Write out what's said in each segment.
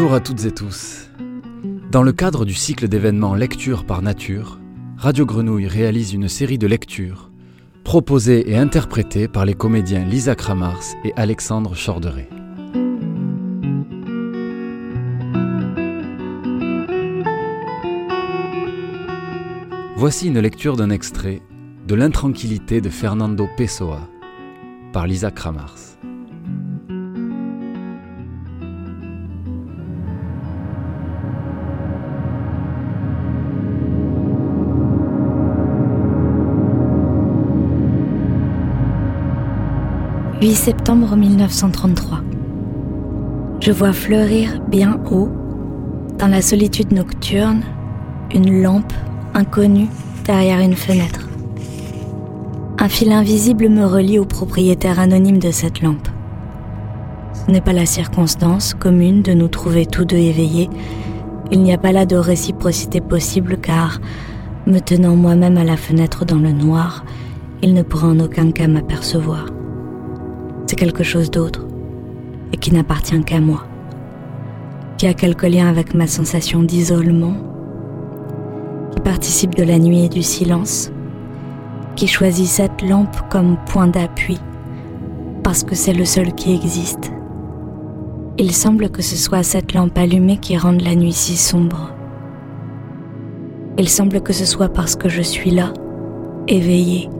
Bonjour à toutes et tous. Dans le cadre du cycle d'événements Lecture par Nature, Radio Grenouille réalise une série de lectures proposées et interprétées par les comédiens Lisa Kramars et Alexandre Chorderet. Voici une lecture d'un extrait de L'intranquillité de Fernando Pessoa par Lisa Kramars. « 8 septembre 1933. Je vois fleurir bien haut, dans la solitude nocturne, une lampe inconnue derrière une fenêtre. Un fil invisible me relie au propriétaire anonyme de cette lampe. Ce n'est pas la circonstance commune de nous trouver tous deux éveillés. Il n'y a pas là de réciprocité possible car, me tenant moi-même à la fenêtre dans le noir, il ne pourra en aucun cas m'apercevoir. C'est quelque chose d'autre et qui n'appartient qu'à moi, qui a quelque lien avec ma sensation d'isolement, qui participe de la nuit et du silence qui choisit cette lampe comme point d'appui, parce que c'est le seul qui existe. Il semble que ce soit cette lampe allumée qui rende la nuit si sombre. Il semble que ce soit parce que je suis là, éveillée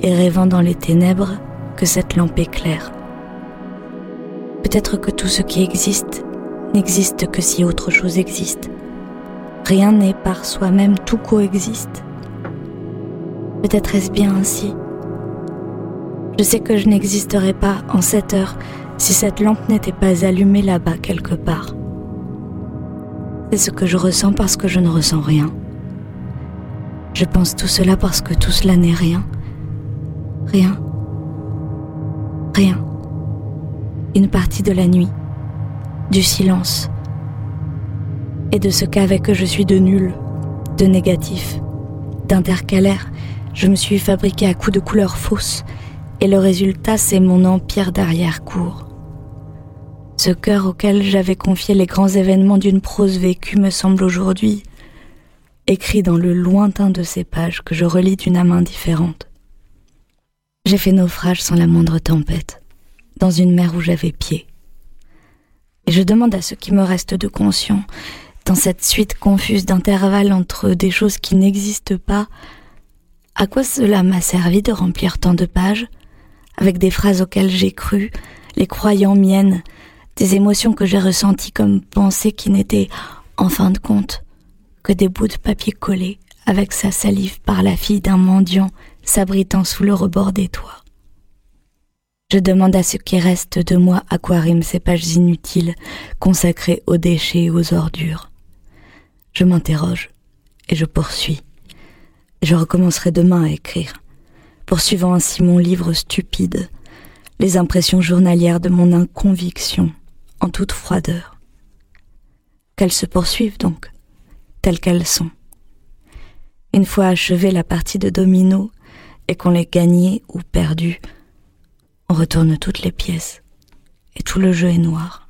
et rêvant dans les ténèbres, que cette lampe éclaire. Peut-être que tout ce qui existe n'existe que si autre chose existe. Rien n'est par soi-même, tout coexiste. Peut-être est-ce bien ainsi. Je sais que je n'existerais pas en cette heure si cette lampe n'était pas allumée là-bas quelque part. C'est ce que je ressens parce que je ne ressens rien. Je pense tout cela parce que tout cela n'est rien. Rien. Rien. Une partie de la nuit, du silence, et de ce qu'avec je suis de nul, de négatif, d'intercalaire, je me suis fabriqué à coups de couleurs fausses, et le résultat, c'est mon empire d'arrière-cour. Ce cœur auquel j'avais confié les grands événements d'une prose vécue me semble aujourd'hui écrit dans le lointain de ces pages que je relis d'une âme indifférente. J'ai fait naufrage sans la moindre tempête, dans une mer où j'avais pied. Et je demande à ce qui me reste de conscient, dans cette suite confuse d'intervalles entre des choses qui n'existent pas, à quoi cela m'a servi de remplir tant de pages, avec des phrases auxquelles j'ai cru, les croyant miennes, des émotions que j'ai ressenties comme pensées qui n'étaient, en fin de compte, que des bouts de papier collés avec sa salive par la fille d'un mendiant s'abritant sous le rebord des toits. Je demande à ce qui reste de moi à quoi riment ces pages inutiles consacrées aux déchets et aux ordures. Je m'interroge et je poursuis. Je recommencerai demain à écrire, poursuivant ainsi mon livre stupide, les impressions journalières de mon inconviction, en toute froideur. Qu'elles se poursuivent donc, telles qu'elles sont. Une fois achevée la partie de domino et qu'on l'ait gagnée ou perdue, on retourne toutes les pièces et tout le jeu est noir.